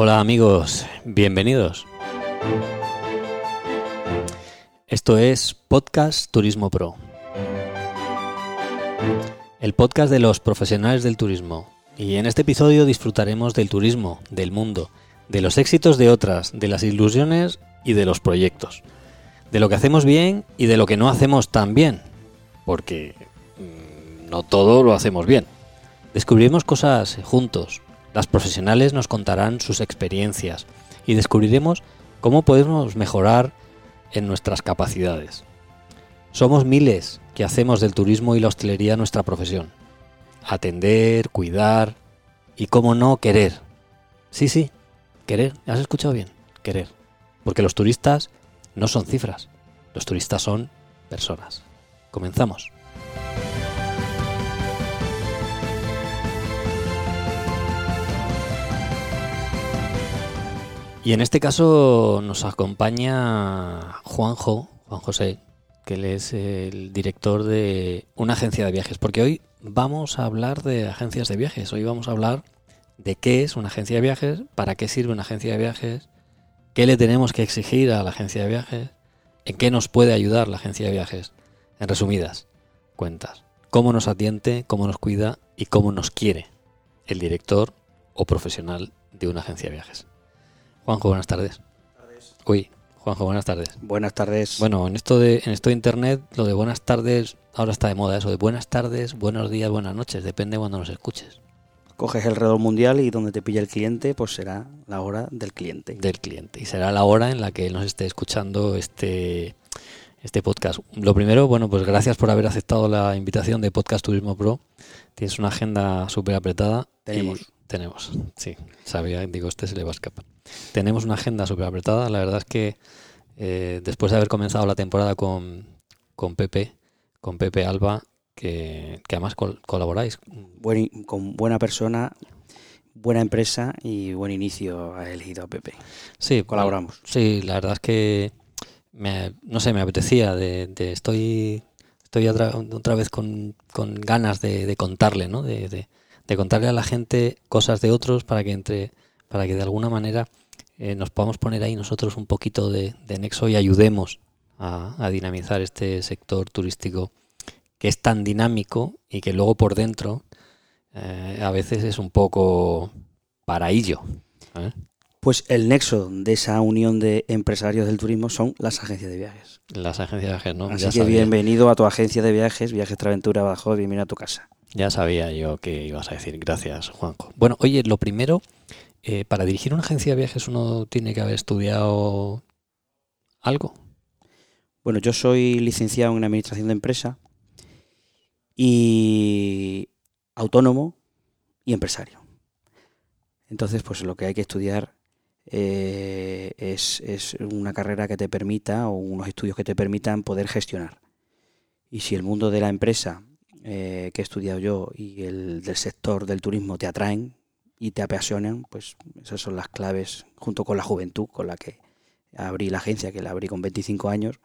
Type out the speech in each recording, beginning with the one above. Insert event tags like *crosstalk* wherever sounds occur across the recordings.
Hola amigos, bienvenidos. Esto es Podcast Turismo Pro. El podcast de los profesionales del turismo. Y en este episodio disfrutaremos del turismo, del mundo, de los éxitos de otras, de las ilusiones y de los proyectos. De lo que hacemos bien y de lo que no hacemos tan bien. Porque mm, no todo lo hacemos bien. Descubriremos cosas juntos. Las profesionales nos contarán sus experiencias y descubriremos cómo podemos mejorar en nuestras capacidades. Somos miles que hacemos del turismo y la hostelería nuestra profesión. Atender, cuidar y, cómo no, querer. Sí, sí, querer. ¿Has escuchado bien? Querer. Porque los turistas no son cifras. Los turistas son personas. Comenzamos. Y en este caso nos acompaña Juanjo, Juan José, que él es el director de una agencia de viajes, porque hoy vamos a hablar de agencias de viajes, hoy vamos a hablar de qué es una agencia de viajes, para qué sirve una agencia de viajes, qué le tenemos que exigir a la agencia de viajes, en qué nos puede ayudar la agencia de viajes, en resumidas cuentas, cómo nos atiende, cómo nos cuida y cómo nos quiere el director o profesional de una agencia de viajes. Juanjo, buenas tardes. Uy, Juanjo, buenas tardes. Buenas tardes. Bueno, en esto de en esto de internet, lo de buenas tardes ahora está de moda eso de buenas tardes, buenos días, buenas noches, depende cuando nos escuches. Coges el reloj mundial y donde te pilla el cliente, pues será la hora del cliente. Del cliente y será la hora en la que nos esté escuchando este este podcast. Lo primero, bueno, pues gracias por haber aceptado la invitación de Podcast Turismo Pro. Tienes una agenda súper apretada. Tenemos. Tenemos, sí. Sabía, digo, este se le va a escapar. Tenemos una agenda súper apretada. La verdad es que eh, después de haber comenzado la temporada con, con Pepe, con Pepe Alba, que, que además col- colaboráis. Buen con buena persona, buena empresa y buen inicio ha elegido a Pepe. Sí, Colaboramos. Sí, la verdad es que me, no sé, me apetecía de, de- estoy estoy otra, otra vez con, con ganas de, de contarle, ¿no? De, de- de contarle a la gente cosas de otros para que entre para que de alguna manera eh, nos podamos poner ahí nosotros un poquito de, nexo y ayudemos a, dinamizar este sector turístico que es tan dinámico y que luego por dentro eh, a veces es un poco paraillo. ¿eh? Pues el nexo de esa unión de empresarios del turismo son las agencias de viajes. Las agencias de viajes, ¿no? Así Ya que sabía. bienvenido a tu agencia de viajes, Viajes Traventura Badajoz, bienvenido a tu casa. Ya sabía yo que ibas a decir. Gracias, Juanjo. Bueno, oye, lo primero, eh, para dirigir una agencia de viajes uno tiene que haber estudiado algo. Bueno, yo soy licenciado en Administración de Empresa y autónomo y empresario. Entonces, pues lo que hay que estudiar eh, es, es una carrera que te permita o unos estudios que te permitan poder gestionar. Y si el mundo de la empresa eh, que he estudiado yo y el del sector del turismo te atraen y te apasionan, pues esas son las claves junto con la juventud con la que abrí la agencia, que la abrí con 25 años,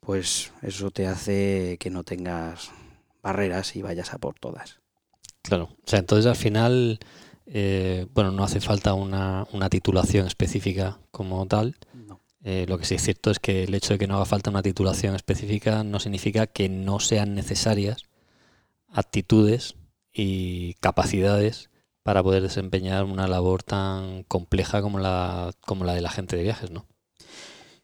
pues eso te hace que no tengas barreras y vayas a por todas. Claro. O sea, entonces al final, eh, bueno, no hace falta una, una titulación específica como tal. No. Eh, lo que sí es cierto es que el hecho de que no haga falta una titulación específica no significa que no sean necesarias actitudes y capacidades para poder desempeñar una labor tan compleja como la, como la de la gente de viajes, ¿no?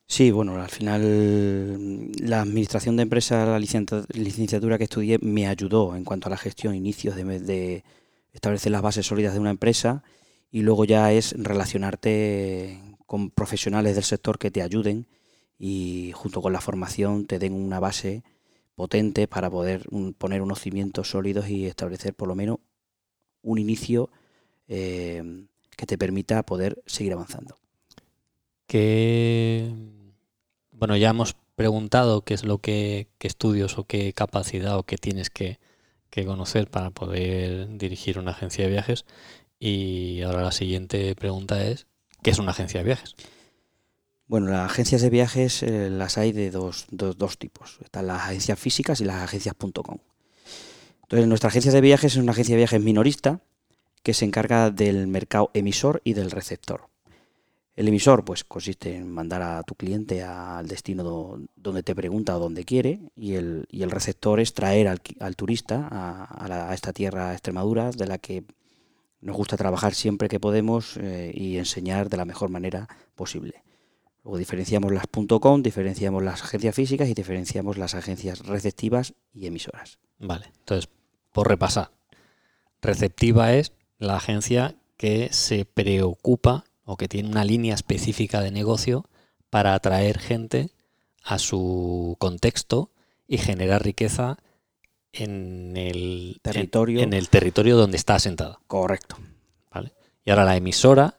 Sí, bueno, al final mm, la administración de empresas, la licencia- licenciatura que estudié me ayudó en cuanto a la gestión, inicios de, de establecer las bases sólidas de una empresa y luego ya es relacionarte con profesionales del sector que te ayuden y junto con la formación te den una base potente para poder poner unos cimientos sólidos y establecer por lo menos un inicio eh, que te permita poder seguir avanzando. Que, bueno, ya hemos preguntado qué es lo que, qué estudios o qué capacidad o qué tienes que, que conocer para poder dirigir una agencia de viajes. Y ahora la siguiente pregunta es, ¿qué es una agencia de viajes? Bueno, las agencias de viajes eh, las hay de dos, dos, dos tipos. Están las agencias físicas y las agencias.com. Entonces, nuestra agencia de viajes es una agencia de viajes minorista que se encarga del mercado emisor y del receptor. El emisor, pues consiste en mandar a tu cliente al destino donde te pregunta o donde quiere, y el, y el receptor es traer al, al turista a, a, esta tierra Extremadura, de la que nos gusta trabajar siempre que podemos eh, y enseñar de la mejor manera posible. Luego diferenciamos las .com, diferenciamos las agencias físicas y diferenciamos las agencias receptivas y emisoras. Vale, entonces, por repasar, receptiva es la agencia que se preocupa o que tiene una línea específica de negocio para atraer gente a su contexto y generar riqueza en el territorio, en, el territorio donde está asentada. Correcto. ¿Vale? Y ahora la emisora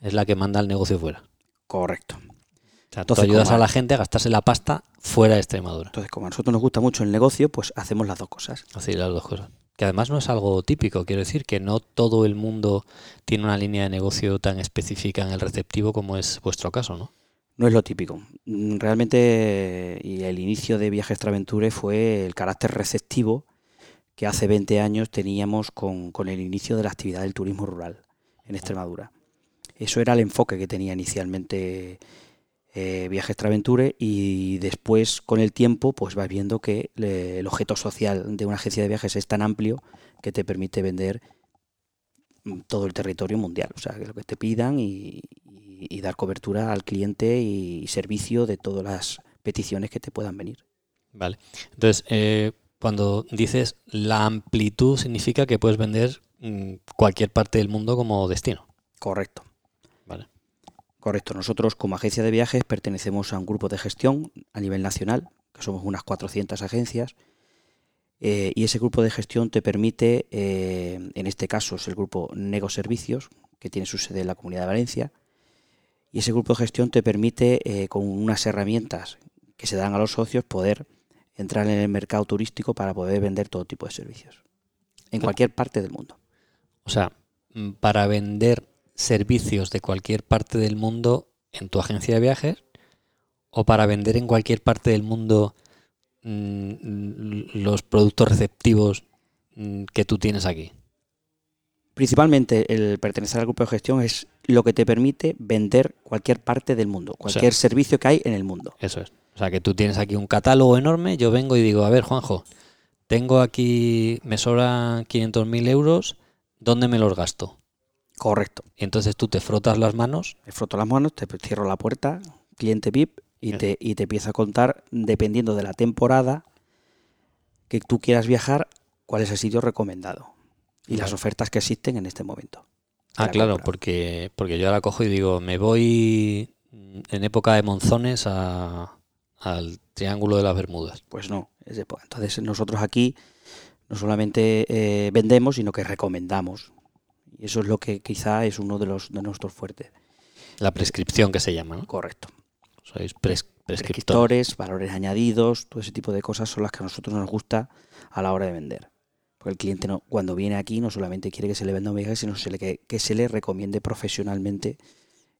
es la que manda el negocio fuera. Correcto. O sea, Entonces, tú ayudas a la gente a gastarse la pasta fuera de Extremadura. Entonces, como a nosotros nos gusta mucho el negocio, pues hacemos las dos cosas. Así, las dos cosas. Que además no es algo típico, quiero decir que no todo el mundo tiene una línea de negocio tan específica en el receptivo como es vuestro caso, ¿no? No es lo típico. Mm, realmente, y el inicio de Viajes Traventure fue el carácter receptivo que hace 20 años teníamos con, con el inicio de la actividad del turismo rural en Extremadura. Eso era el enfoque que tenía inicialmente eh, Viajes Traventure y después con el tiempo pues vas viendo que el objeto social de una agencia de viajes es tan amplio que te permite vender todo el territorio mundial, o sea, que lo que te pidan y, dar cobertura al cliente y, servicio de todas las peticiones que te puedan venir. Vale, entonces eh, cuando dices la amplitud significa que puedes vender mm, cualquier parte del mundo como destino. Correcto. Correcto, nosotros como agencia de viajes pertenecemos a un grupo de gestión a nivel nacional, que somos unas 400 agencias, eh, y ese grupo de gestión te permite, eh, en este caso es el grupo Nego Servicios, que tiene su sede en la Comunidad de Valencia, y ese grupo de gestión te permite, eh, con unas herramientas que se dan a los socios, poder entrar en el mercado turístico para poder vender todo tipo de servicios, en cualquier parte del mundo. O sea, para vender servicios de cualquier parte del mundo en tu agencia de viajes o para vender en cualquier parte del mundo mm, los productos receptivos mm, que tú tienes aquí? Principalmente el pertenecer al grupo de gestión es lo que te permite vender cualquier parte del mundo, cualquier servicio que hay en el mundo. Eso es. O sea, que tú tienes aquí un catálogo enorme, yo vengo y digo, a ver, Juanjo, tengo aquí, me sobran 500.000 euros, ¿dónde me los gasto? Correcto. Y entonces tú te frotas las manos. Me froto las manos, te cierro la puerta, cliente VIP, y te, y te empiezo a contar, dependiendo de la temporada que tú quieras viajar, cuál es el sitio recomendado y las ofertas que existen en este momento. Ah, claro, porque, porque yo ahora cojo y digo, me voy en época de monzones a, al Triángulo de las Bermudas. Pues no, es entonces nosotros aquí no solamente eh, vendemos, sino que recomendamos. Y eso es lo que quizá es uno de los de nuestros fuertes. La prescripción que se llama, ¿no? Correcto. Sois prescriptores. valores añadidos, todo ese tipo de cosas son las que a nosotros nos gusta a la hora de vender. Porque el cliente no, cuando viene aquí no solamente quiere que se le venda un viaje, sino se le, que, que se le recomiende profesionalmente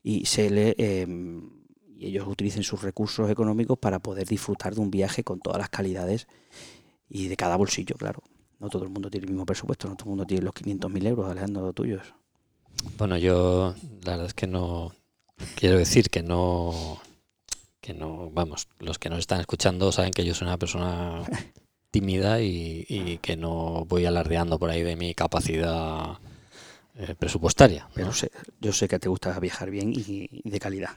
y se le em, y ellos utilicen sus recursos económicos para poder disfrutar de un viaje con todas las calidades y de cada bolsillo, claro no todo el mundo tiene el mismo presupuesto, no todo el mundo tiene los 500.000 euros, Alejandro, tuyos. Bueno, yo la verdad es que no, quiero decir que no, que no, vamos, los que nos están escuchando saben que yo soy una persona *laughs* tímida y, que no voy alardeando por ahí de mi capacidad eh, presupuestaria. Pero sé, yo sé que te gusta viajar bien y, de calidad.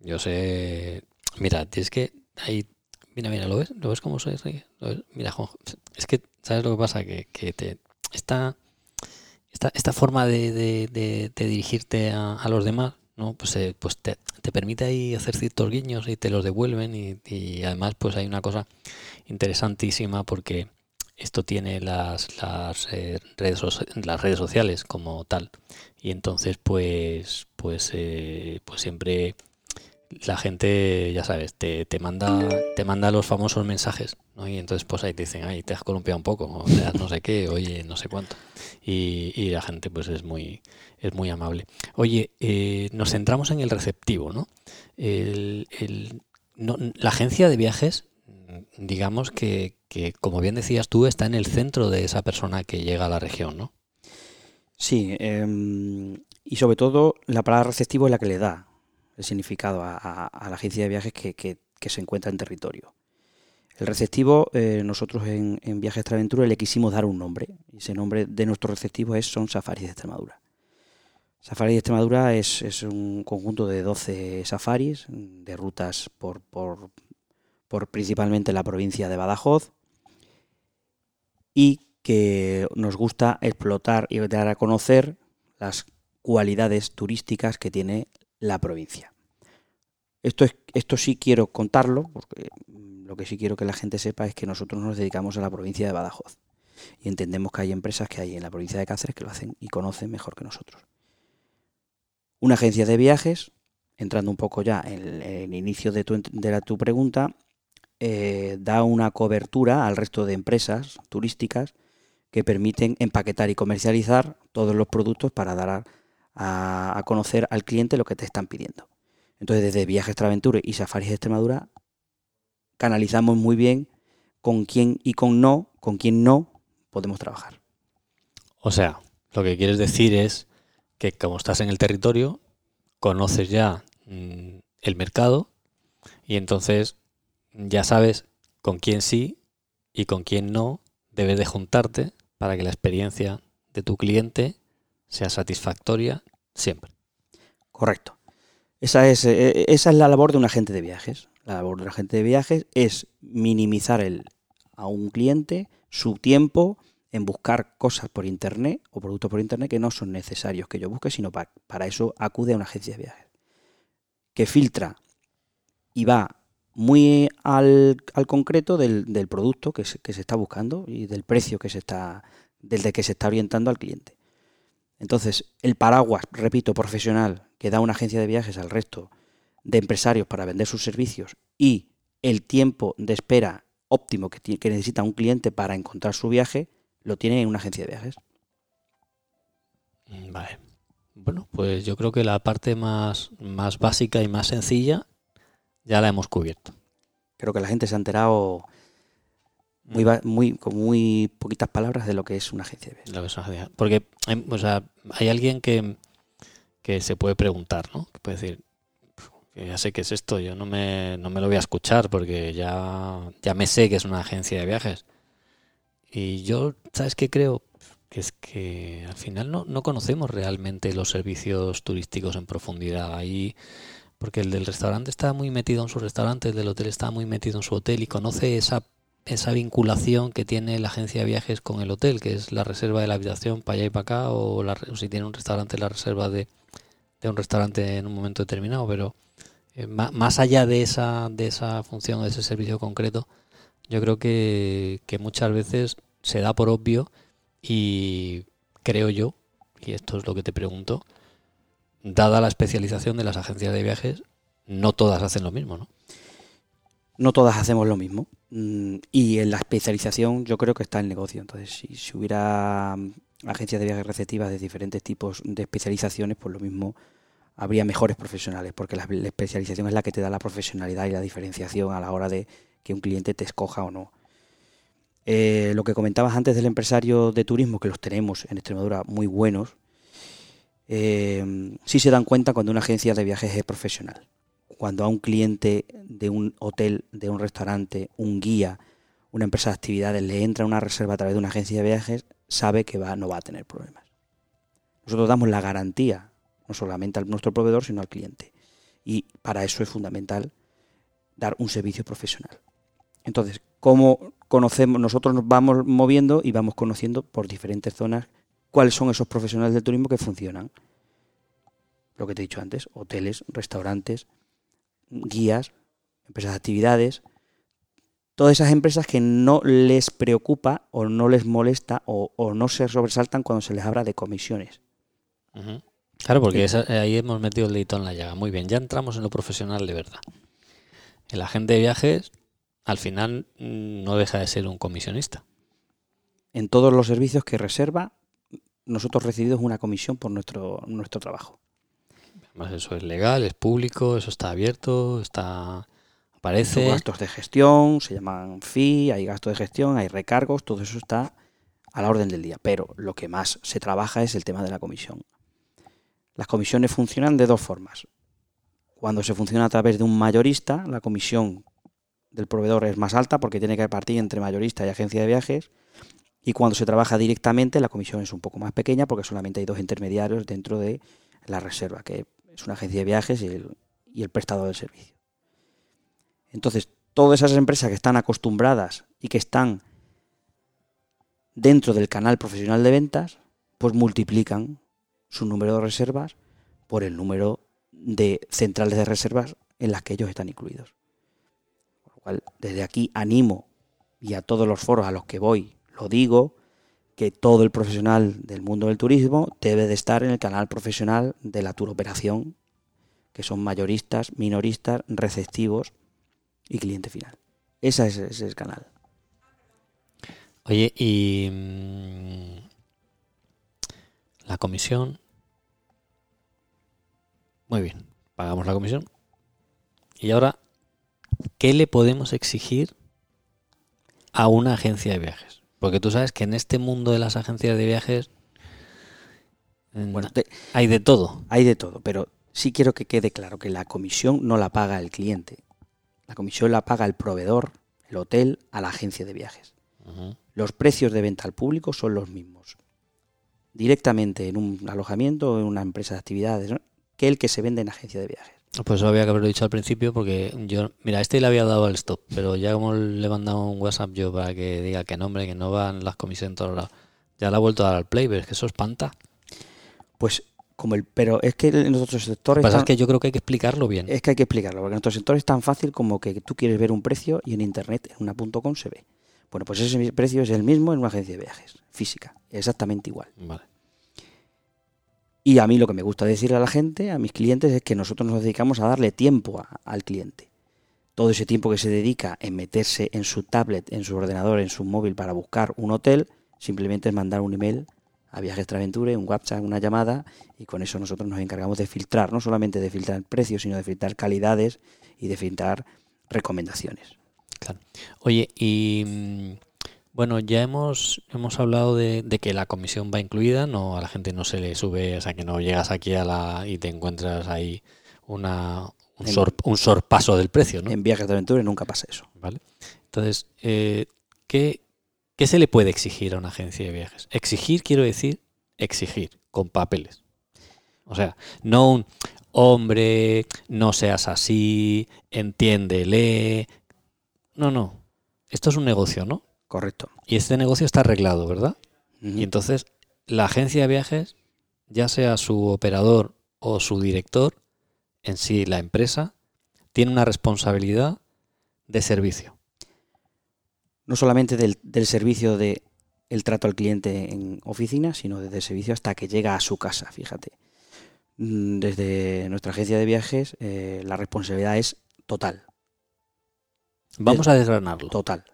Yo sé, mira, es que hay Mira, mira, ¿lo ves? ¿Lo ves cómo soy? Mira, es que, ¿sabes lo que pasa? Que, te, esta, esta, forma de, dirigirte a, los demás, ¿no? Pues, eh, pues te, permite ahí hacer ciertos guiños y te los devuelven y, además pues hay una cosa interesantísima porque esto tiene las, las, eh, redes, las redes sociales como tal y entonces pues pues eh, pues siempre la gente, ya sabes, te, te, manda te manda los famosos mensajes, Y entonces pues ahí te dicen, ay, te has columpiado un poco, o sea, no sé qué, oye, no sé cuánto. Y, la gente pues es muy, es muy amable. Oye, eh, nos centramos en el receptivo, ¿no? La agencia de viajes, digamos que, que, como bien decías tú, está en el centro de esa persona que llega a la región, ¿no? Sí, em, y sobre todo la palabra receptivo es la que le da el significado a, la agencia de viajes que, se encuentra en territorio. El receptivo, eh, nosotros en, en Extraventura le quisimos dar un nombre. Ese nombre de nuestro receptivo es Son Safaris de Extremadura. Safari de Extremadura es, un conjunto de 12 safaris de rutas por, por, principalmente la provincia de Badajoz y que nos gusta explotar y dar a conocer las cualidades turísticas que tiene la provincia. Esto, es, esto sí quiero contarlo, porque lo que sí quiero que la gente sepa es que nosotros nos dedicamos a la provincia de Badajoz y entendemos que hay empresas que hay en la provincia de Cáceres que lo hacen y conocen mejor que nosotros. Una agencia de viajes, entrando un poco ya en el, inicio de tu, pregunta, eh, da una cobertura al resto de empresas turísticas que permiten empaquetar y comercializar todos los productos para dar a, conocer al cliente lo que te están pidiendo. Entonces, desde Viajes Traventure y Safaris de Extremadura, canalizamos muy bien con quién y con no, con quién no podemos trabajar. O sea, lo que quieres decir es que como estás en el territorio, conoces ya mm, el mercado y entonces ya sabes con quién sí y con quién no debes de juntarte para que la experiencia de tu cliente sea satisfactoria siempre. Correcto. Esa es, eh, esa es la labor de un agente de viajes. La labor de un agente de viajes es minimizar el, a un cliente su tiempo, en buscar cosas por internet o productos por internet que no son necesarios que yo busque, sino para, para eso acude a una agencia de viajes. Que filtra y va muy al, concreto del, producto que se, que se, está buscando y del precio que se está, del que se está orientando al cliente. Entonces, el paraguas, repito, profesional que da una agencia de viajes al resto de empresarios para vender sus servicios y el tiempo de espera óptimo que, que necesita un cliente para encontrar su viaje, lo tiene en una agencia de viajes. Mm, vale. Bueno, pues yo creo que la parte más, más básica y más sencilla ya la hemos cubierto. Creo que la gente se ha enterado muy, muy, con muy poquitas palabras de lo que es una agencia de viajes. Porque hay alguien que, que se puede preguntar, ¿no? Que puede decir, ya sé qué es esto, yo no me, no me lo voy a escuchar porque ya, ya me sé que es una agencia de viajes. Y yo, ¿sabes qué creo? Que es que al final no, no conocemos realmente los servicios turísticos en profundidad. Ahí, porque el del restaurante está muy metido en su restaurante, el del hotel está muy metido en su hotel y conoce esa, esa vinculación que tiene la agencia de viajes con el hotel, que es la reserva de la habitación para allá y para acá, o, si tiene un restaurante, la reserva de, de un restaurante en un momento determinado. Pero eh, más allá de esa, de esa función, de ese servicio concreto, yo creo que, muchas veces se da por obvio y creo yo, y esto es lo que te pregunto, dada la especialización de las agencias de viajes, no todas hacen lo mismo, ¿no? No todas hacemos lo mismo. Mm, y en la especialización yo creo que está el negocio. Entonces, si, si hubiera mm, agencias de viajes receptivas de diferentes tipos de especializaciones, pues lo mismo habría mejores profesionales, porque la especialización es la que te da la profesionalidad y la diferenciación a la hora de que un cliente te escoja o no. Eh, lo que comentabas antes del empresario de turismo, que los tenemos en Extremadura muy buenos, eh, sí se dan cuenta cuando una agencia de viajes es profesional. Cuando a un cliente de un hotel, de un restaurante, un guía, una empresa de actividades le entra una reserva a través de una agencia de viajes, sabe que va, no va a tener problemas. Nosotros damos la garantía, no solamente a nuestro proveedor, sino al cliente. Y para eso es fundamental dar un servicio profesional. Entonces, ¿cómo conocemos? Nosotros nos vamos moviendo y vamos conociendo por diferentes zonas cuáles son esos profesionales del turismo que funcionan. Lo que te he dicho antes, hoteles, restaurantes, guías, empresas de actividades, todas esas empresas que no les preocupa o no les molesta o, no se sobresaltan cuando se les habla de comisiones. Claro, porque ahí hemos metido el dedito en la llaga. Muy bien, ya entramos en lo profesional de verdad. El agente de viajes al final mm, no deja de ser un comisionista. En todos los servicios que reserva, nosotros recibimos una comisión por nuestro, nuestro trabajo. Además, eso es legal, es público, eso está abierto, está aparece. Hay gastos de gestión, se llaman fee, hay gastos de gestión, hay recargos, todo eso está a la orden del día. Pero lo que más se trabaja es el tema de la comisión. Las comisiones funcionan de dos formas Cuando se funciona a través de un mayorista, la comisión del proveedor es más alta porque tiene que partir entre mayorista y agencia de viajes. Y cuando se trabaja directamente, la comisión es un poco más pequeña porque solamente hay dos intermediarios dentro de la reserva, que es una agencia de viajes y el, y el prestador del servicio. Entonces, todas esas empresas que están acostumbradas y que están dentro del canal profesional de ventas, pues multiplican su número de reservas por el número de centrales de reservas en las que ellos están incluidos. Por lo cual, desde aquí animo y a todos los foros a los que voy lo digo, que todo el profesional del mundo del turismo debe de estar en el canal profesional de la tour operación, que son mayoristas, minoristas, receptivos y cliente final. Ese es, ese es el canal. Oye, y mm, la comisión. Muy bien, pagamos la comisión. Y ahora, ¿qué le podemos exigir a una agencia de viajes? Porque tú sabes que en este mundo de las agencias de viajes mm, Bueno, te- hay de todo. hay de todo, pero sí quiero que quede claro que la comisión no la paga el cliente. La comisión la paga el proveedor, el hotel, a la agencia de viajes. Los precios de venta al público son los mismos. Directamente en un alojamiento o en una empresa de actividades, ¿no? que el que se vende en agencia de viajes. Pues eso había que haberlo dicho al principio porque yo, mira, este le había dado el stop, pero ya como le he mandado un WhatsApp yo para que diga que nombre, que no van las comisiones en todos lados, ya le ha vuelto a dar al play, pero es que eso espanta. Pues como el, pero es que en nuestro sector Lo que pasa es que yo creo que hay que explicarlo bien. es que hay que explicarlo, porque en nuestro sector es tan fácil como que tú quieres ver un precio y en internet, en una punto .com se ve. Bueno, pues ese precio es el mismo en una agencia de viajes, física, exactamente igual. Vale. Y a mí lo que me gusta decirle a la gente, a mis clientes, es que nosotros nos dedicamos a darle tiempo a- al cliente. Todo ese tiempo que se dedica en meterse en su tablet, en su ordenador, en su móvil para buscar un hotel, simplemente es mandar un email a Viajes Traventure, un WhatsApp, una llamada, y con eso nosotros nos encargamos de filtrar, no solamente de filtrar precios, sino de filtrar calidades y de filtrar recomendaciones. Claro. Oye, y mm, bueno, ya hemos, hemos hablado de, de que la comisión va incluida, no a la gente no se le sube, o sea que no llegas aquí a la y te encuentras ahí una, un, En- sor- un sorpaso del precio, ¿no? En Viajes Traventure nunca pasa eso. ¿Vale? Entonces, eh, ¿qué, qué se le puede exigir a una agencia de viajes? Exigir, quiero decir, exigir, con papeles. O sea, no un hombre, no seas así, entiéndele. No, no. Esto es un negocio, ¿no? Correcto. Y este negocio está arreglado, ¿verdad? Y entonces, la agencia de viajes, ya sea su operador o su director, en sí la empresa, tiene una responsabilidad de servicio. no solamente del, del servicio de el trato al cliente en oficina, sino desde el servicio hasta que llega a su casa, fíjate. Mm, Desde nuestra agencia de viajes eh, la responsabilidad es total, Vamos a desgranarlo. total.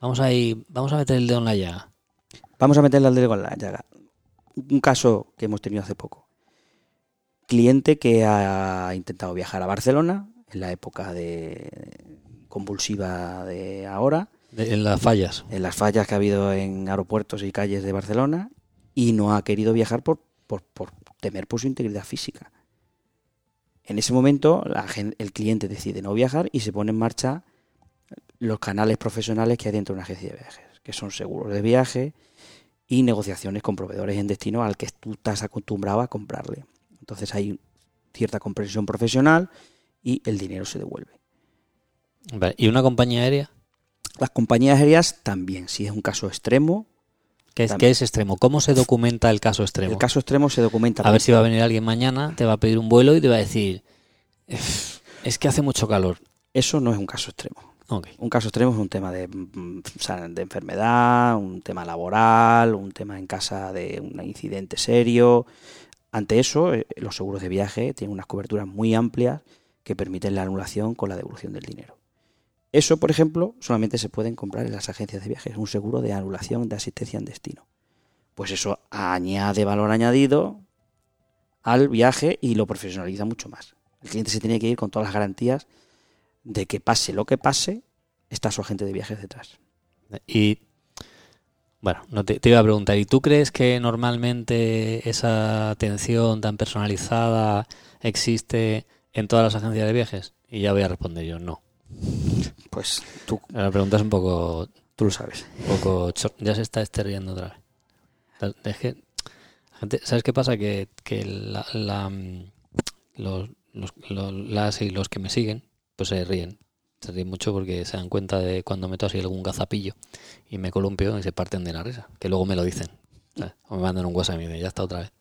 Vamos a ir, vamos a meter el dedo en la llaga. Vamos a meterle al dedo en la llaga. Un caso que hemos tenido hace poco. Cliente que ha intentado viajar a Barcelona en la época de convulsiva de ahora, De- en las fallas. en las fallas que ha habido en aeropuertos y calles de Barcelona y no ha querido viajar por, por, por temer por su integridad física. En ese momento la el cliente decide no viajar y se pone en marcha los canales profesionales que hay dentro de una agencia de viajes, que son seguros de viaje y negociaciones con proveedores en destino al que tú estás acostumbrado a comprarle. Entonces hay cierta comprensión profesional y el dinero se devuelve. Vale, ¿Y una compañía aérea? Las compañías aéreas también, si es un caso extremo, ¿Qué es, qué es extremo? ¿Cómo se documenta el caso extremo? el caso extremo se documenta A ver si va a venir alguien mañana, te va a pedir un vuelo y te va a decir, "Ef, es que hace mucho calor. Eso no es un caso extremo. Ok. Un caso extremo es un tema de, de enfermedad, un tema laboral, un tema en casa de un incidente serio. Ante eso, eh, los seguros de viaje tienen unas coberturas muy amplias que permiten la anulación con la devolución del dinero. Eso, por ejemplo, solamente se pueden comprar en las agencias de viajes, un seguro de anulación de asistencia en destino. Pues eso añade valor añadido al viaje y lo profesionaliza mucho más. El cliente se tiene que ir con todas las garantías de que pase lo que pase, está su agente de viajes detrás. Y bueno, no te, te iba a preguntar, ¿y tú crees que normalmente esa atención tan personalizada existe en todas las agencias de viajes? Y ya voy a responder yo, no. Pues tú, La pregunta es un poco, tú lo sabes. un poco chor- ya se está esteriando otra vez. Es que, gente- ¿sabes qué pasa? Que, que la, la, mm, los, los- lo- las y los que me siguen, pues se ríen. Se ríen mucho porque se dan cuenta de cuando meto así algún gazapillo y me columpio y se parten de la risa. Que luego me lo dicen. ¿sabes? O me mandan un WhatsApp y me dicen, ya está otra vez.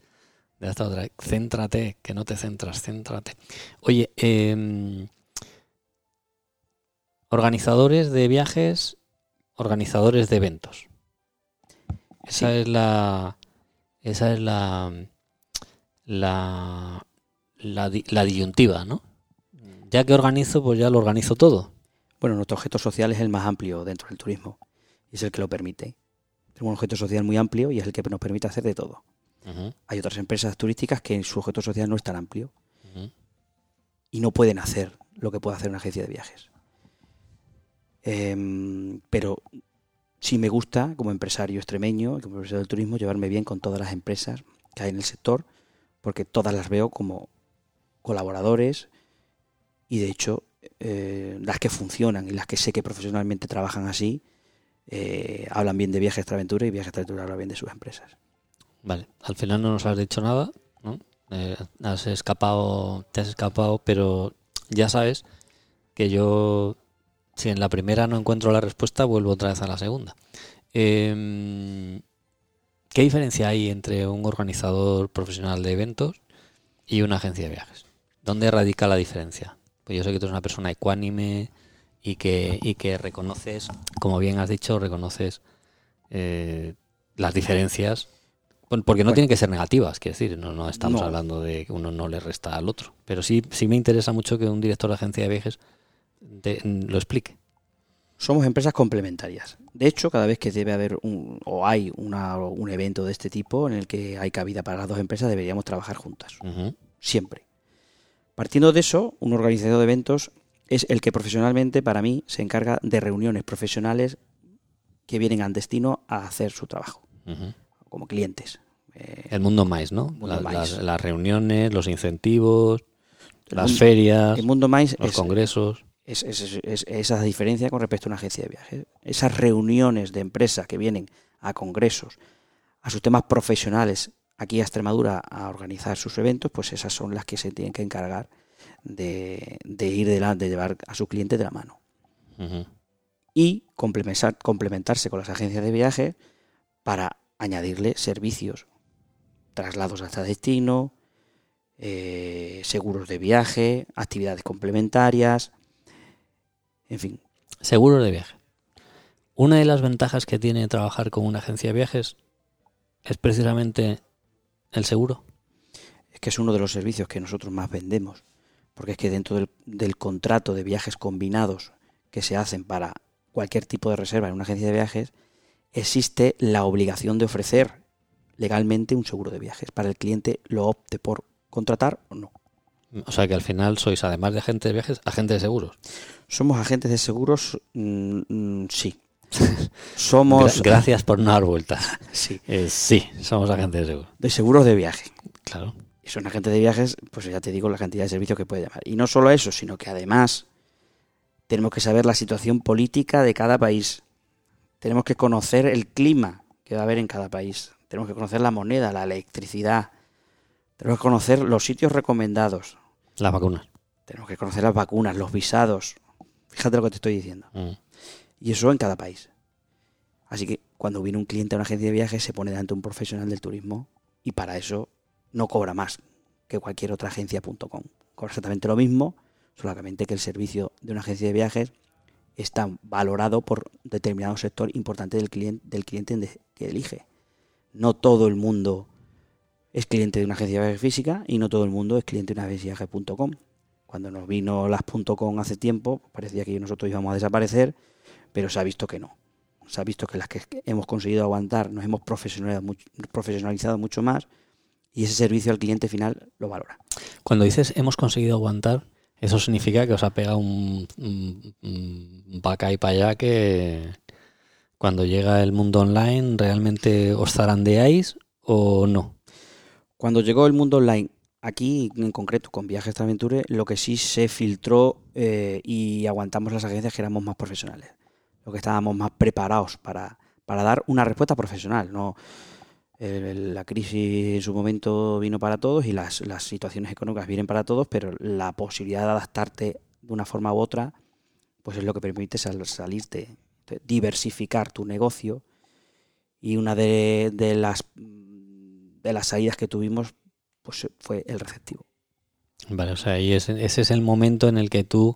Ya está otra vez. Céntrate, que no te centras, céntrate. Oye, em, organizadores de viajes, organizadores de eventos. Esa Sí. es la. Esa es la. La. La, la disyuntiva, ¿no? Ya que organizo, pues ya lo organizo todo. Bueno, nuestro objeto social es el más amplio dentro del turismo y es el que lo permite. Tenemos un objeto social muy amplio y es el que nos permite hacer de todo. Hay otras empresas turísticas que su objeto social no es tan amplio y no pueden hacer lo que puede hacer una agencia de viajes. Em, pero sí me gusta, como empresario extremeño, como empresario del turismo, llevarme bien con todas las empresas que hay en el sector, porque todas las veo como colaboradores y de hecho eh, las que funcionan y las que sé que profesionalmente trabajan así, eh, hablan bien de Viajes Extraventura y Viajes Extraventura habla bien de sus empresas. Vale, al final no nos has dicho nada, ¿no? Eh, has escapado, te has escapado, pero ya sabes que yo, si en la primera no encuentro la respuesta, vuelvo otra vez a la segunda. Em, ¿Qué diferencia hay entre un organizador profesional de eventos y una agencia de viajes? ¿Dónde radica la diferencia? Pues yo sé que tú eres una persona ecuánime y que, y que reconoces, como bien has dicho, reconoces eh, las diferencias Porque no Bueno. tienen que ser negativas, quiero decir, no, no estamos No. hablando de que uno no le resta al otro. Pero sí, sí me interesa mucho que un director de agencia de viajes te- lo explique. Somos empresas complementarias. De hecho, cada vez que debe haber un, o hay una- un evento de este tipo en el que hay cabida para las dos empresas, deberíamos trabajar juntas. Siempre. Partiendo de eso, un organizador de eventos es el que profesionalmente, para mí, se encarga de reuniones profesionales que vienen al destino a hacer su trabajo, como clientes. Eh, El mundo más, ¿no? Mundo La- más. las, las reuniones, los incentivos, el las mundo- ferias, el mundo más los es, congresos. es, es- es- es esa diferencia con respecto a una agencia de viajes. Esas reuniones de empresas que vienen a congresos, a sus temas profesionales aquí a Extremadura a organizar sus eventos, pues esas son las que se tienen que encargar de, de ir delante, de llevar a su cliente de la mano. Y complementar- complementarse con las agencias de viaje para añadirle servicios, traslados hasta destino, eh, seguros de viaje, actividades complementarias, en fin, Seguros de viaje. Una de las ventajas que tiene trabajar con una agencia de viajes es precisamente el seguro. es que es uno de los servicios que nosotros más vendemos, porque es que dentro del, del contrato de viajes combinados que se hacen para cualquier tipo de reserva en una agencia de viajes, existe la obligación de ofrecer legalmente un seguro de viajes para el cliente lo opte por contratar o no. O sea que al final sois, además de agentes de viajes, agentes de seguros. ¿Somos agentes de seguros? Mm, mm, sí. *laughs* Somos... Gra- gracias por no dar vueltas. *laughs* Sí, Eh, sí, somos agentes de seguros. de seguros de viaje. Claro. Y son agentes de viajes, pues ya te digo la cantidad de servicios que puede llamar. Y no solo eso, sino que además tenemos que saber la situación política de cada país. Tenemos que conocer el clima que va a haber en cada país. Tenemos que conocer la moneda, la electricidad. Tenemos que conocer los sitios recomendados. Las vacunas. Tenemos que conocer las vacunas, los visados. Fíjate lo que te estoy diciendo. Mm. Y eso en cada país. Así que cuando viene un cliente a una agencia de viajes se pone delante de un profesional del turismo y para eso no cobra más que cualquier otra agencia.com. Cobra exactamente lo mismo, solamente que el servicio de una agencia de viajes está valorado por determinado sector importante del cliente, del cliente que elige. No todo el mundo es cliente de una agencia de viajes física y no todo el mundo es cliente de una agencia de viajes.com. Cuando nos vino las .com hace tiempo, parecía que nosotros íbamos a desaparecer, pero se ha visto que no. Se ha visto que las que hemos conseguido aguantar nos hemos profesionalizado mucho, más y ese servicio al cliente final lo valora. Cuando dices hemos conseguido aguantar, eso significa que os ha pegado un, un, un vaca y para allá que cuando llega el mundo online realmente os zarandeáis o no. Cuando llegó el mundo online aquí, en concreto, con Viajes Traventure, lo que sí se filtró eh, y aguantamos las agencias que éramos más profesionales. Lo que estábamos más preparados para, para dar una respuesta profesional. No, la crisis en su momento vino para todos y las, las situaciones económicas vienen para todos, pero la posibilidad de adaptarte de una forma u otra, pues es lo que permite salirte, diversificar tu negocio. Y una de, de las de las salidas que tuvimos, pues fue el receptivo. Vale, o sea, ahí ese es el momento en el que tú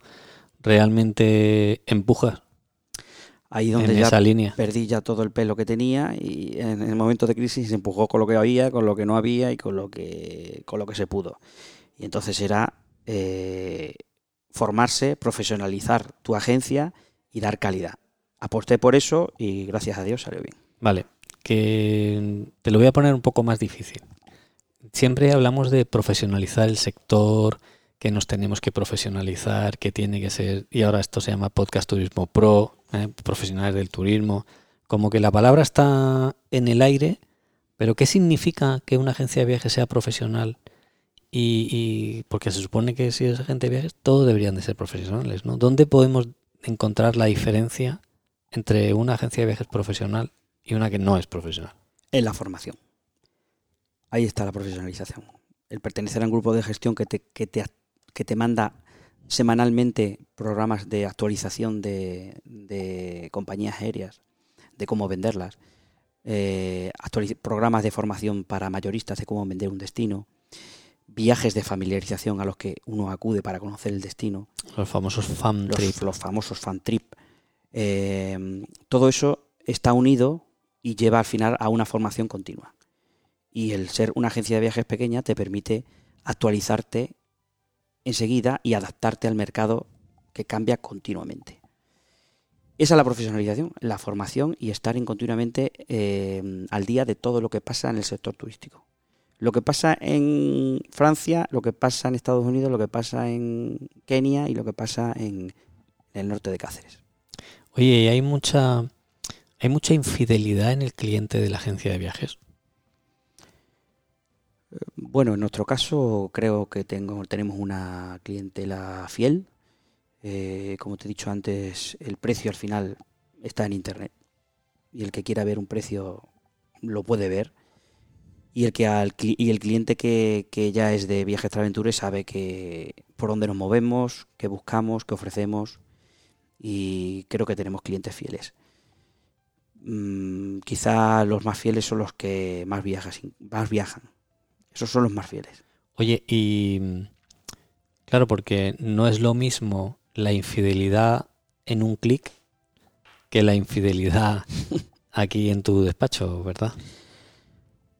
realmente empujas. Ahí donde ya perdí ya todo el pelo que tenía y en el momento de crisis se empujó con lo que había, con lo que no había y con lo que, con lo que se pudo. Y entonces era eh, formarse, profesionalizar tu agencia y dar calidad. Aposté por eso y gracias a Dios salió bien. Vale, que te lo voy a poner un poco más difícil. Siempre hablamos de profesionalizar el sector, que nos tenemos que profesionalizar, que tiene que ser, y ahora esto se llama Podcast Turismo Pro, ¿eh? profesionales del turismo, como que la palabra está en el aire, pero ¿qué significa que una agencia de viajes sea profesional? Y, porque se supone que si es agente de viajes, todos deberían de ser profesionales, ¿no? ¿Dónde podemos encontrar la diferencia entre una agencia de viajes profesional y una que no es profesional? En la formación. Ahí está la profesionalización. El pertenecer a un grupo de gestión que te, que te, que te manda semanalmente programas de actualización de, compañías aéreas, de cómo venderlas, eh, programas de formación para mayoristas de cómo vender un destino, viajes de familiarización a los que uno acude para conocer el destino. Los famosos fan trip. Los, famosos fan trip. Eh, todo eso está unido y lleva al final a una formación continua. Y el ser una agencia de viajes pequeña te permite actualizarte enseguida y adaptarte al mercado que cambia continuamente. Esa es la profesionalización, la formación y estar en continuamente eh, al día de todo lo que pasa en el sector turístico. Lo que pasa en Francia, lo que pasa en Estados Unidos, lo que pasa en Kenia y lo que pasa en, el norte de Cáceres. Oye, hay mucha, hay mucha infidelidad en el cliente de la agencia de viajes? Bueno, en nuestro caso creo que tengo, tenemos una clientela fiel. Eh, como te he dicho antes, el precio al final está en Internet. Y el que quiera ver un precio lo puede ver. Y el, que al, y el cliente que, que ya es de Viajes Traventures sabe que por dónde nos movemos, qué buscamos, qué ofrecemos. Y creo que tenemos clientes fieles. Mm, quizá los más fieles son los que más, más viajan esos son los más fieles. Oye, y claro, porque no es lo mismo la infidelidad en un clic que la infidelidad *laughs* aquí en tu despacho, ¿verdad?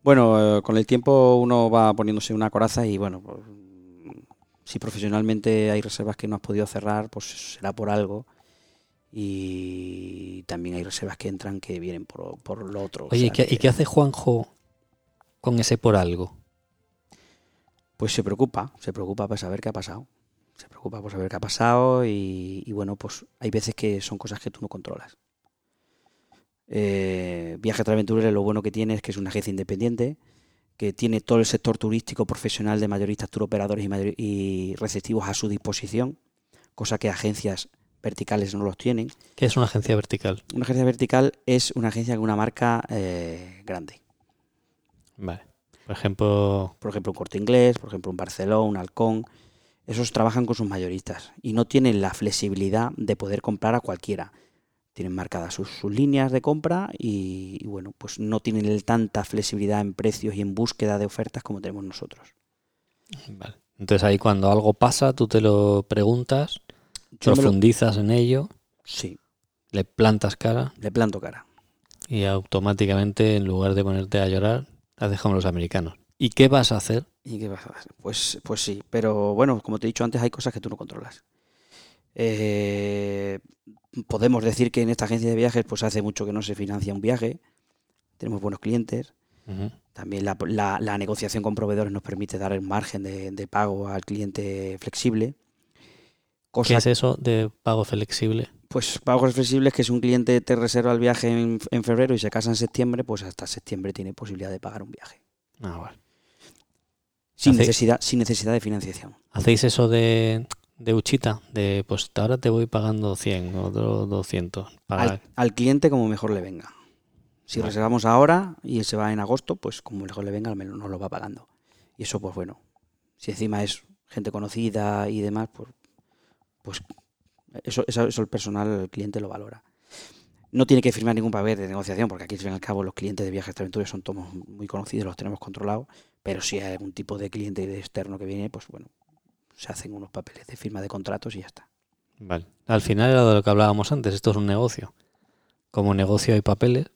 Bueno, eh, con el tiempo uno va poniéndose una coraza y bueno, pues, si profesionalmente hay reservas que no has podido cerrar, pues será por algo. Y también hay reservas que entran que vienen por, lo otro. Oye, ¿y qué hace Juanjo con ese por algo? Pues se preocupa, se preocupa por saber qué ha pasado. Se preocupa por saber qué ha pasado y, bueno, pues hay veces que son cosas que tú no controlas. Eh, Viaje Aventura lo bueno que tiene es que es una agencia independiente, que tiene todo el sector turístico profesional de mayoristas, turoperadores y, y receptivos a su disposición, cosa que agencias verticales no los tienen. ¿Qué es una agencia vertical? Una agencia vertical es una agencia con una marca eh, grande. Vale. Por ejemplo. Por ejemplo, un corte inglés, por ejemplo, un Barcelona, un Halcón. Esos trabajan con sus mayoristas y no tienen la flexibilidad de poder comprar a cualquiera. Tienen marcadas sus, líneas de compra y, bueno, pues no tienen tanta flexibilidad en precios y en búsqueda de ofertas como tenemos nosotros. Vale. Entonces ahí cuando algo pasa, tú te lo preguntas, profundizas en ello. Sí. Le plantas cara. Le planto cara. Y automáticamente, en lugar de ponerte a llorar, las dejamos los americanos. ¿Y qué vas a hacer? ¿Y qué vas a hacer? Pues, pues sí, pero bueno, como te he dicho antes, hay cosas que tú no controlas. Eh, podemos decir que en esta agencia de viajes, pues hace mucho que no se financia un viaje. Tenemos buenos clientes. También la, negociación con proveedores nos permite dar el margen de, pago al cliente flexible. ¿Qué es eso de pago flexible? Pues pagos flexibles, que si un cliente te reserva el viaje en, febrero y se casa en septiembre, pues hasta septiembre tiene posibilidad de pagar un viaje. Ah, vale. sin, ¿Hacéis? necesidad, sin necesidad de financiación. ¿Hacéis eso de, de Uchita? De pues ahora te voy pagando 100 o do- 200. Para... Al, al cliente como mejor le venga. Si Vale. reservamos ahora y se va en agosto, pues como mejor le venga, al menos nos lo va pagando. Y eso, pues bueno, si encima es gente conocida y demás, pues, pues eso, eso, eso el personal, el cliente lo valora. No tiene que firmar ningún papel de negociación, porque aquí al fin y al cabo los clientes de viajes de aventuras son todos muy conocidos, los tenemos controlados, pero si hay algún tipo de cliente externo que viene, pues bueno, se hacen unos papeles de firma de contratos y ya está. Vale. Al final era de lo que hablábamos antes, esto es un negocio. Como negocio hay papeles.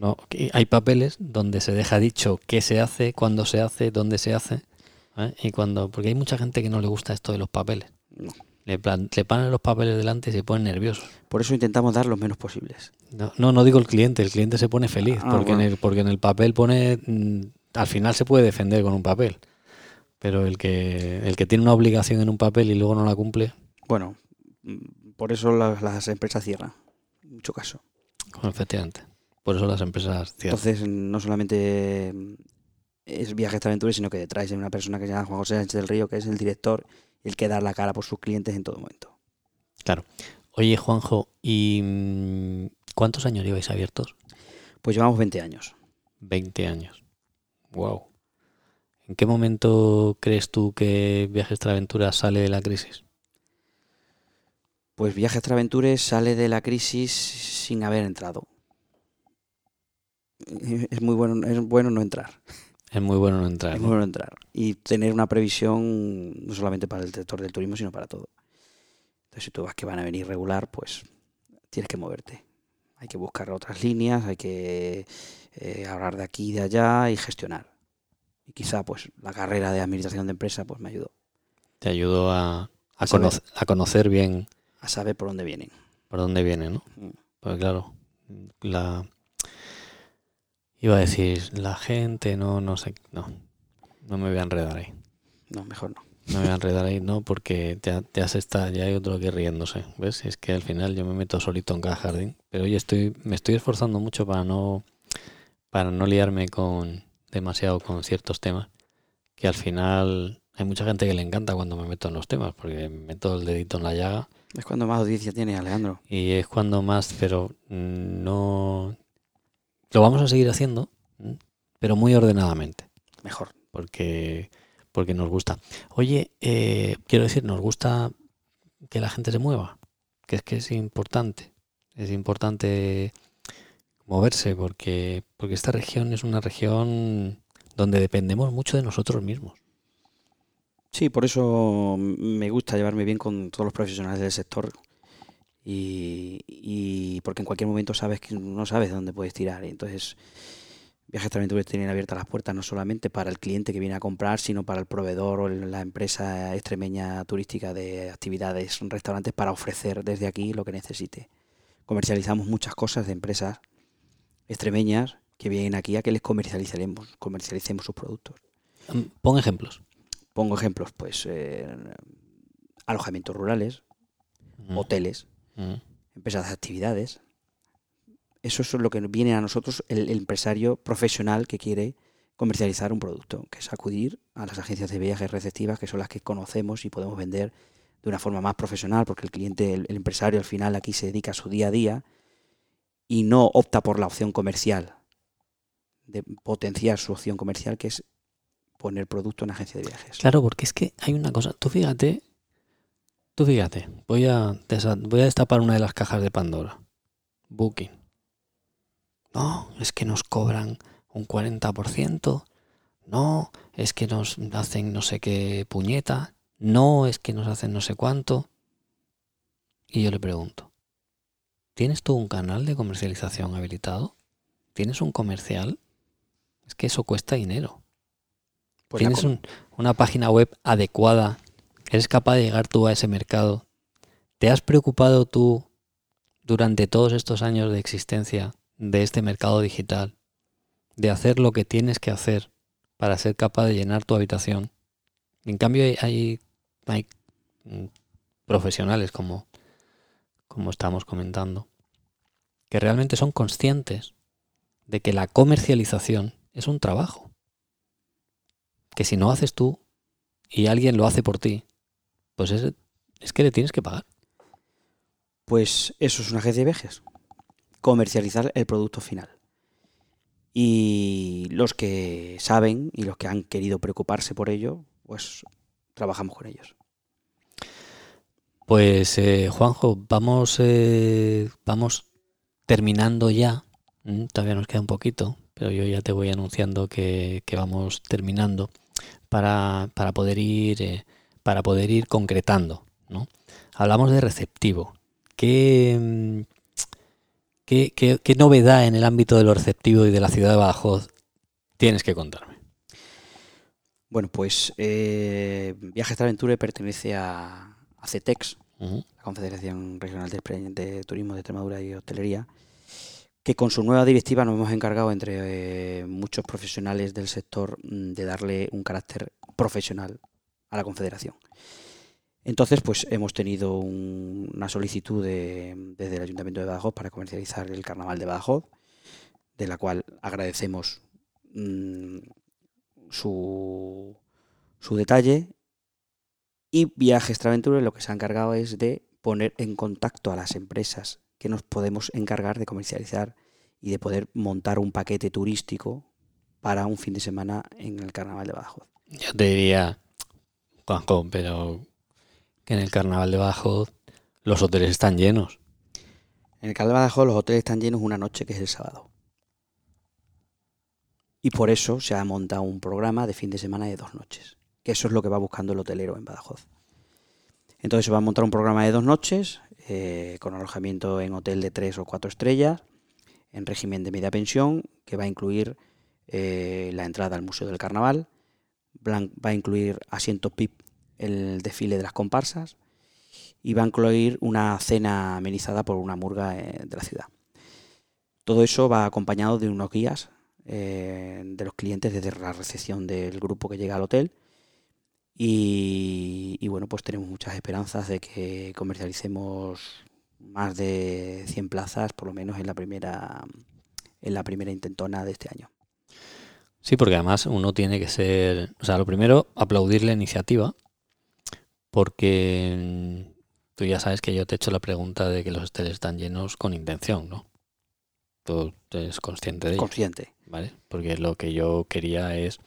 No, hay papeles donde se deja dicho qué se hace, cuándo se hace, dónde se hace. ¿eh? Y cuando. Porque hay mucha gente que no le gusta esto de los papeles. No. Le, plan- le ponen los papeles delante y se ponen nerviosos. Por eso intentamos dar los menos posibles. No, no, no digo el cliente, el cliente se pone feliz, Ah, porque, en bueno. el, porque en el papel pone, mm, al final se puede defender con un papel, pero el que, el que tiene una obligación en un papel y luego no la cumple, Bueno, mm, por eso las, las empresas cierran, en mucho caso. bueno, efectivamente. Por eso las empresas cierran. Entonces, no solamente mm, es Viajes de Aventuras, sino que detrás hay una persona que se llama Juan José Sánchez del Río, que es el director, el que da la cara por sus clientes en todo momento. Oye, Juanjo, ¿y mm, cuántos años lleváis abiertos? Pues llevamos 20 años. 20 años. Wow. ¿En qué momento crees tú que Viajes Aventuras sale de la crisis? Pues Viajes de Aventuras sale de la crisis sin haber entrado. Es muy bueno, es bueno no entrar. *laughs* Es muy bueno no entrar. Es ¿no? muy bueno entrar. Y tener una previsión no solamente para el sector del turismo, sino para todo. Entonces, si tú vas que van a venir regular, pues tienes que moverte. Hay que buscar otras líneas, hay que eh, hablar de aquí y de allá y gestionar. Y quizá, pues, la carrera de administración de empresa, pues me ayudó Te ayudó a, a, A saber. conocer, a conocer bien a saber por dónde vienen. por dónde viene, ¿no? Mm. Pues claro, la iba a decir la gente, no, no sé, no, no me voy a enredar ahí, No, mejor no. no me voy a enredar ahí, no, porque ya, ya se está, ya hay otro que riéndose, ¿ves? Es que al final yo me meto solito en cada jardín, pero oye, estoy, me estoy esforzando mucho para no, para no liarme con demasiado con ciertos temas, que al final hay mucha gente que le encanta cuando me meto en los temas, porque me meto el dedito en la llaga Es cuando más audiencia tiene Alejandro. y es cuando más, pero no... Lo vamos a seguir haciendo, pero muy ordenadamente, Mejor. porque, porque nos gusta. Oye, eh, quiero decir, nos gusta que la gente se mueva, que es que es importante, es importante moverse, porque, porque esta región es una región donde dependemos mucho de nosotros mismos. Sí, por eso me gusta llevarme bien con todos los profesionales del sector y, y porque en cualquier momento sabes que no sabes de dónde puedes tirar. Y entonces, Viajes Aventuras tienen abiertas las puertas no solamente para el cliente que viene a comprar, sino para el proveedor o la empresa extremeña turística de actividades, restaurantes, para ofrecer desde aquí lo que necesite. Comercializamos muchas cosas de empresas extremeñas que vienen aquí a que les comercialicemos, comercialicemos sus productos. Mm, Pon ejemplos. Pongo ejemplos, pues eh, alojamientos rurales, Mm, hoteles, mm. empresas de actividades. Eso es lo que viene a nosotros el, el empresario profesional que quiere comercializar un producto, que es acudir a las agencias de viajes receptivas, que son las que conocemos y podemos vender de una forma más profesional, porque el cliente, el, el empresario al final aquí se dedica a su día a día y no opta por la opción comercial, de potenciar su opción comercial, que es poner producto en agencia de viajes. Claro, porque es que hay una cosa. Tú fíjate, tú fíjate, voy a, voy a destapar una de las cajas de Pandora. Booking. No, es que nos cobran un 40%. No, es que nos hacen no sé qué puñeta. No, es que nos hacen no sé cuánto. Y yo le pregunto, ¿tienes tú un canal de comercialización habilitado? ¿Tienes un comercial? Es que eso cuesta dinero. Pues ¿Tienes un- una página web adecuada? ¿Eres capaz de llegar tú a ese mercado? ¿Te has preocupado tú durante todos estos años de existencia de este mercado digital de hacer lo que tienes que hacer para ser capaz de llenar tu habitación? En cambio hay, hay, mm, profesionales como, como estamos comentando que realmente son conscientes de que la comercialización es un trabajo que si no haces tú y alguien lo hace por ti, pues es, es que le tienes que pagar. Pues eso es una agencia de viajes. Comercializar el producto final. Y los que saben y los que han querido preocuparse por ello, pues trabajamos con ellos. Pues eh, Juanjo, vamos, eh, vamos terminando ya. Mm, todavía nos queda un poquito, pero yo ya te voy anunciando que, que vamos terminando para, para poder ir eh, para poder ir concretando. ¿no? Hablamos de receptivo. ¿Qué, mm, qué, qué, qué novedad en el ámbito de lo receptivo y de la ciudad de Badajoz tienes que contarme? Bueno, pues eh, Viajes de Aventura pertenece a, a CETEX, la Confederación Regional de, de Turismo de Extremadura y Hostelería, que con su nueva directiva nos hemos encargado entre eh, muchos profesionales del sector mm, de darle un carácter profesional a la Confederación. Entonces, pues hemos tenido un- una solicitud de- desde el Ayuntamiento de Badajoz para comercializar el Carnaval de Badajoz, de la cual agradecemos mm, su, su detalle y Viajes Traventura lo que se ha encargado es de poner en contacto a las empresas que nos podemos encargar de comercializar y de poder montar un paquete turístico para un fin de semana en el Carnaval de Badajoz. Yo te diría, Pero que en el carnaval de Badajoz los hoteles están llenos. En el Carnaval de Badajoz los hoteles están llenos una noche que es el sábado. Y por eso se ha montado un programa de fin de semana de dos noches, que eso es lo que va buscando el hotelero en Badajoz. Entonces se va a montar un programa de dos noches, eh, con alojamiento en hotel de tres o cuatro estrellas, en régimen de media pensión, que va a incluir eh, la entrada al Museo del Carnaval, va a incluir asientos PIP, el desfile de las comparsas, y va a incluir una cena amenizada por una murga eh, de la ciudad. Todo eso va acompañado de unos guías eh, de los clientes desde la recepción del grupo que llega al hotel. Y, y bueno, pues tenemos muchas esperanzas de que comercialicemos más de 100 plazas, por lo menos en la primera, en la primera intentona de este año. Sí, porque además uno tiene que ser, o sea, lo primero, aplaudir la iniciativa, porque mm, tú ya sabes que yo te he hecho la pregunta de que los hoteles están llenos con intención, ¿no? Tú eres consciente de ello, Consciente. ¿vale? Porque lo que yo quería es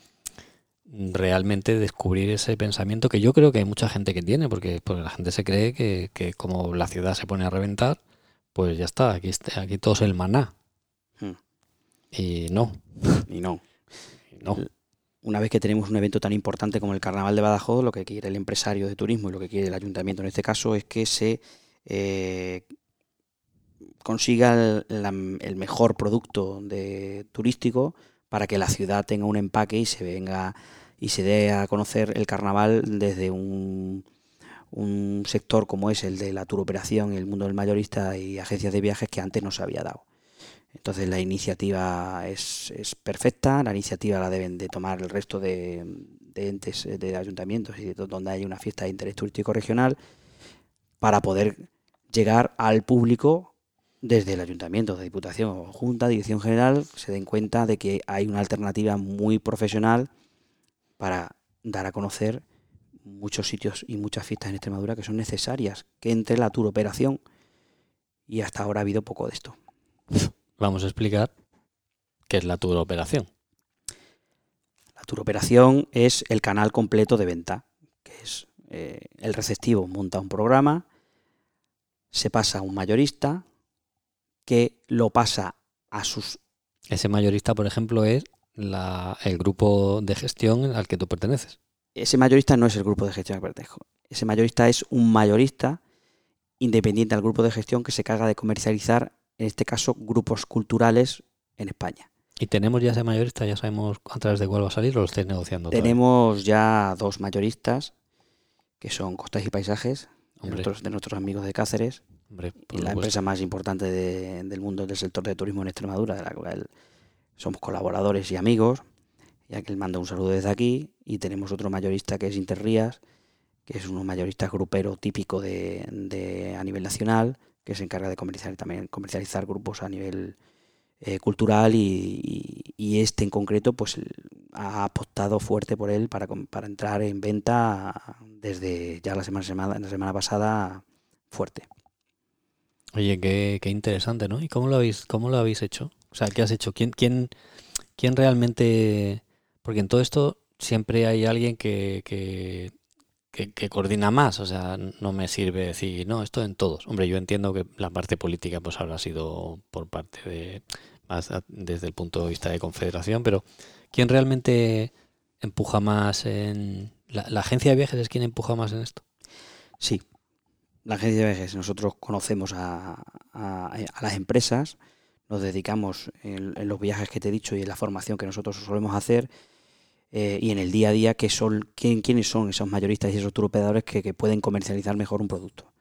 realmente descubrir ese pensamiento que yo creo que hay mucha gente que tiene, porque, porque la gente se cree que, que como la ciudad se pone a reventar, pues ya está, aquí, está- aquí todo es el maná. Hmm. Y no, Y no. No. Una vez que tenemos un evento tan importante como el Carnaval de Badajoz, lo que quiere el empresario de turismo y lo que quiere el ayuntamiento en este caso es que se eh, consiga el, mejor producto turístico para que la ciudad tenga un empaque y se venga y se dé a conocer el carnaval desde un, un sector como es el de la turoperación, el mundo del mayorista y agencias de viajes que antes no se había dado. Entonces la iniciativa es, perfecta, la iniciativa la deben de tomar el resto de, entes, eh, de ayuntamientos y de do- donde hay una fiesta de interés turístico regional para poder llegar al público desde el ayuntamiento, de diputación o junta, dirección general, se den cuenta de que hay una alternativa muy profesional para dar a conocer muchos sitios y muchas fiestas en Extremadura que son necesarias, que entre la turoperación y hasta ahora ha habido poco de esto. Vamos a explicar qué es la tour operación. La turoperación es el canal completo de venta, que es eh, el receptivo monta un programa, se pasa a un mayorista, que lo pasa a sus... Ese mayorista, por ejemplo, es la- el grupo de gestión al que tú perteneces. Ese mayorista no es el grupo de gestión al que pertenezco. Ese mayorista es un mayorista independiente al grupo de gestión que se carga de comercializar, en este caso, grupos culturales en España. Y tenemos ya ese mayorista, ya sabemos a través de cuál va a salir o lo estáis negociando. Tenemos ya dos mayoristas, que son Costas y Paisajes, de nuestros, de nuestros amigos de Cáceres, hombre, y la empresa más importante de- del mundo del sector de turismo en Extremadura, de la cual somos colaboradores y amigos, ya que él manda un saludo desde aquí, y tenemos otro mayorista que es Interrías, que es un mayorista grupero típico de, de- a nivel nacional, que se encarga de comercializar también comercializar grupos a nivel eh, cultural y, y- este en concreto, pues ha apostado fuerte por él para, para entrar en venta desde ya la semana, semana, la semana pasada fuerte. Oye, qué, qué, interesante, ¿no? ¿Y cómo lo habéis, cómo lo habéis hecho? O sea, ¿qué has hecho? ¿Quién, quién, quién realmente...? Porque en todo esto siempre hay alguien que, que, que, coordina más. O sea, no me sirve decir, no, esto en todos. Hombre, yo entiendo que la parte política pues habrá sido por parte de... más desde el punto de vista de confederación, pero ¿quién realmente empuja más en... ¿La, agencia de viajes es quien empuja más en esto? Sí, la agencia de viajes, nosotros conocemos a, a, las empresas, nos dedicamos en, los viajes que te he dicho y en la formación que nosotros solemos hacer eh, y en el día a día que son quién, quiénes son esos mayoristas y esos turoperadores que, que, pueden comercializar mejor un producto.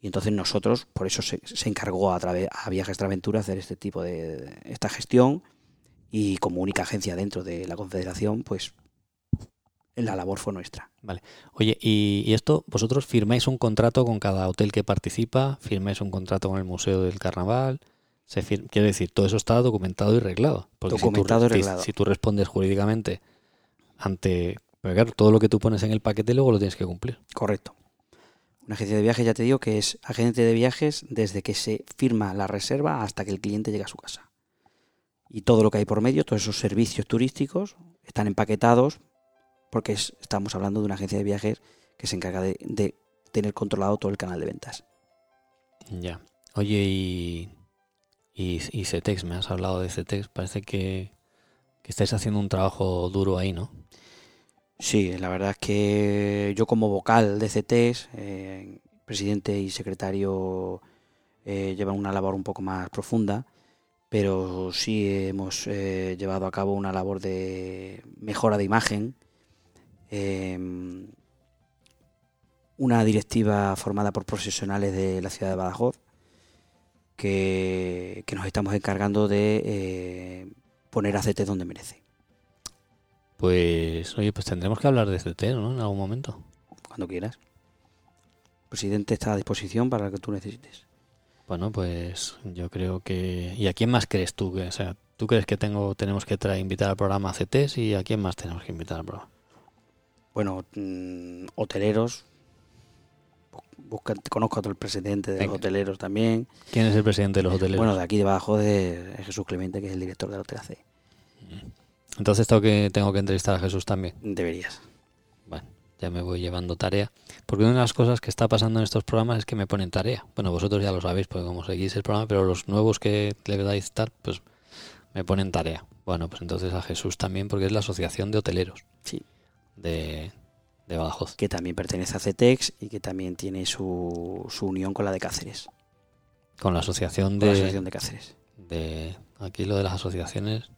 Y entonces nosotros, por eso se, se encargó a, través, a Viajes Traventura hacer este tipo de, de, esta gestión y como única agencia dentro de la Confederación, pues la labor fue nuestra. Vale. Oye, ¿y, ¿y, esto vosotros firmáis un contrato con cada hotel que participa? ¿Firmáis un contrato con el Museo del Carnaval? Se Quiero decir, todo eso está documentado y reglado. Porque documentado si tú, y reglado. Si, si, tú respondes jurídicamente ante... Porque claro, todo lo que tú pones en el paquete luego lo tienes que cumplir. Correcto. Una agencia de viajes, ya te digo, que es agente de viajes desde que se firma la reserva hasta que el cliente llega a su casa. Y todo lo que hay por medio, todos esos servicios turísticos, están empaquetados porque es, estamos hablando de una agencia de viajes que se encarga de, de, tener controlado todo el canal de ventas. Ya. Oye, y, y, y CETEX, me has hablado de CETEX, parece que, que estáis haciendo un trabajo duro ahí, ¿no? Sí, la verdad es que yo como vocal de CETEX, eh, presidente y secretario eh, llevan una labor un poco más profunda, pero sí hemos eh, llevado a cabo una labor de mejora de imagen, eh, una directiva formada por profesionales de la ciudad de Badajoz que, que nos estamos encargando de eh, poner a CT donde merece. Pues, oye, pues tendremos que hablar de CT, ¿no? En algún momento. Cuando quieras. El presidente está a disposición para lo que tú necesites. Bueno, pues yo creo que... ¿Y a quién más crees tú? Que, o sea, ¿tú crees que tengo, tenemos que traer, invitar al programa a CTs y a quién más tenemos que invitar al programa? bueno, mmm, hoteleros. Busca, conozco a todo el presidente de Venga. los hoteleros también. ¿Quién es el presidente de los hoteleros? Bueno, de aquí debajo de Jesús Clemente, que es el director del Hotel AC. Entonces tengo que, tengo que entrevistar a Jesús también. Deberías. Bueno, ya me voy llevando tarea. Porque una de las cosas que está pasando en estos programas es que me ponen tarea. Bueno, vosotros ya lo sabéis, porque como seguís el programa, pero los nuevos que le dais estar, pues me ponen tarea. Bueno, pues entonces a Jesús también, porque es la Asociación de Hoteleros. Sí de, de, Badajoz. Que también pertenece a CETEX y que también tiene su, su unión con la de Cáceres. Con la asociación de, con la asociación de Cáceres. De, aquí lo de las asociaciones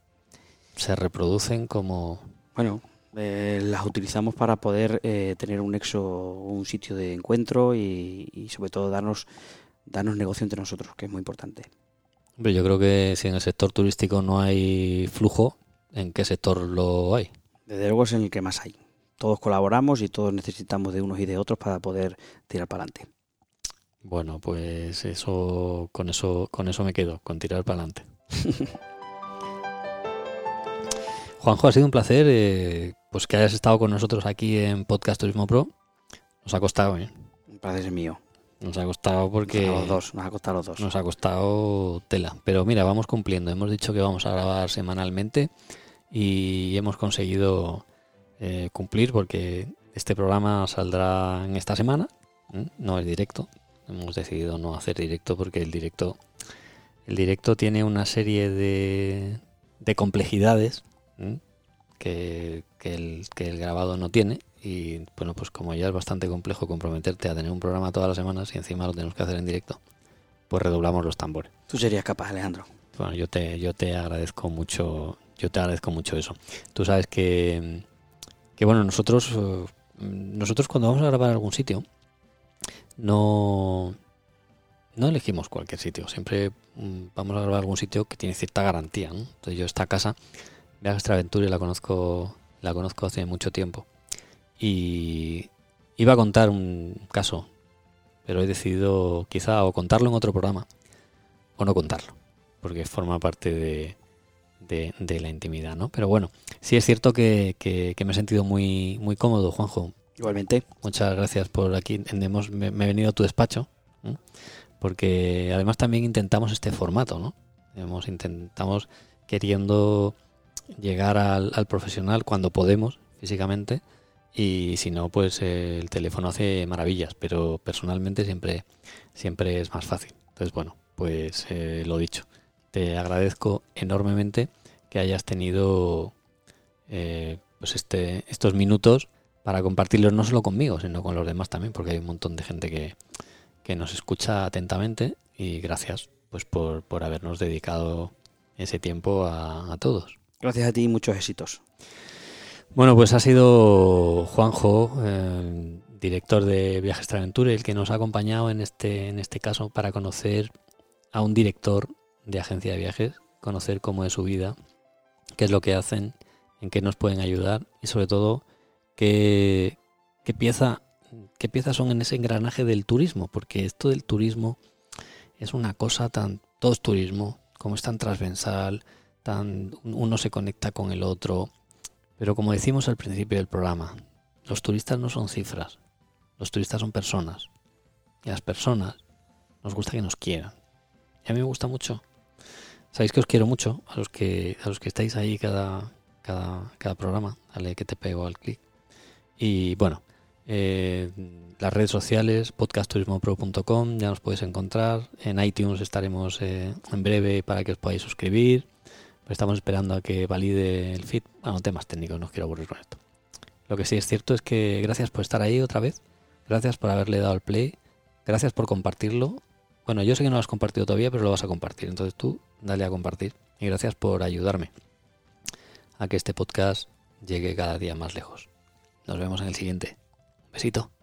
se reproducen como... Bueno, eh, las utilizamos para poder eh, tener un nexo, un sitio de encuentro y, y, sobre todo darnos, darnos negocio entre nosotros, que es muy importante. Yo creo que si en el sector turístico no hay flujo, ¿en qué sector lo hay? Desde luego es en el que más hay. Todos colaboramos y todos necesitamos de unos y de otros para poder tirar para adelante. Bueno, pues eso con eso con eso me quedo, con tirar para adelante. *laughs* Juanjo, ha sido un placer eh, pues que hayas estado con nosotros aquí en Podcast Turismo Pro. Nos ha costado, ¿eh? Un placer es mío. Nos ha costado porque... Nos, los dos, nos ha costado los dos. Nos ha costado tela. Pero mira, vamos cumpliendo. Hemos dicho que vamos a grabar semanalmente y hemos conseguido eh, cumplir porque este programa saldrá en esta semana. ¿eh? No es directo. Hemos decidido no hacer directo porque el directo, el directo tiene una serie de, de complejidades. Que, que, el, que el grabado no tiene. Y bueno, pues como ya es bastante complejo comprometerte a tener un programa todas las semanas y encima lo tenemos que hacer en directo, pues redoblamos los tambores. Tú serías capaz, Alejandro. Bueno, yo te, yo te agradezco mucho, yo te agradezco mucho eso. Tú sabes que, que bueno, nosotros, nosotros cuando vamos a grabar algún sitio, no, no elegimos cualquier sitio. Siempre vamos a grabar algún sitio que tiene cierta garantía. ¿no? Entonces yo esta casa, Viajes Aventura, la conozco, la conozco hace mucho tiempo. Y iba a contar un caso, pero he decidido quizá o contarlo en otro programa o no contarlo, porque forma parte de, de, la intimidad, ¿no? Pero bueno, sí es cierto que, me he sentido muy, muy cómodo, Juanjo. Igualmente. Muchas gracias por aquí. Hemos, me, he venido a tu despacho, porque además también intentamos este formato, ¿no? Hemos intentamos queriendo llegar al, al profesional cuando podemos físicamente y si no pues eh, el teléfono hace maravillas pero personalmente siempre siempre es más fácil. Entonces bueno pues eh, lo dicho te agradezco enormemente que hayas tenido eh, pues este estos minutos para compartirlos no solo conmigo sino con los demás también porque hay un montón de gente que, que nos escucha atentamente y gracias pues por, por habernos dedicado ese tiempo a, a todos gracias a ti y muchos éxitos. Bueno, pues ha sido Juanjo, director de Viajes Traventure, el que nos ha acompañado en este, en este caso para conocer a un director de agencia de viajes, conocer cómo es su vida, qué es lo que hacen, en qué nos pueden ayudar y sobre todo qué, qué pieza, qué piezas son en ese engranaje del turismo, porque esto del turismo es una cosa tan, todo es turismo, como es tan transversal, uno se conecta con el otro pero como decimos al principio del programa, los turistas no son cifras, los turistas son personas. Y las personas nos gusta que nos quieran. Y a mí me gusta mucho. Sabéis que os quiero mucho a los que a los que estáis ahí cada cada, cada programa. Dale que te pego al clic. Y bueno, eh, las redes sociales, podcastturismopro.com, ya nos podéis encontrar. En iTunes estaremos eh, en breve para que os podáis suscribir estamos esperando a que valide el feed. Bueno, temas técnicos, no quiero aburrir con esto. Lo que sí es cierto es que gracias por estar ahí otra vez. Gracias por haberle dado el play. Gracias por compartirlo. Bueno, yo sé que no lo has compartido todavía, pero lo vas a compartir. Entonces tú dale a compartir. Y gracias por ayudarme a que este podcast llegue cada día más lejos. Nos vemos en el siguiente. Un besito.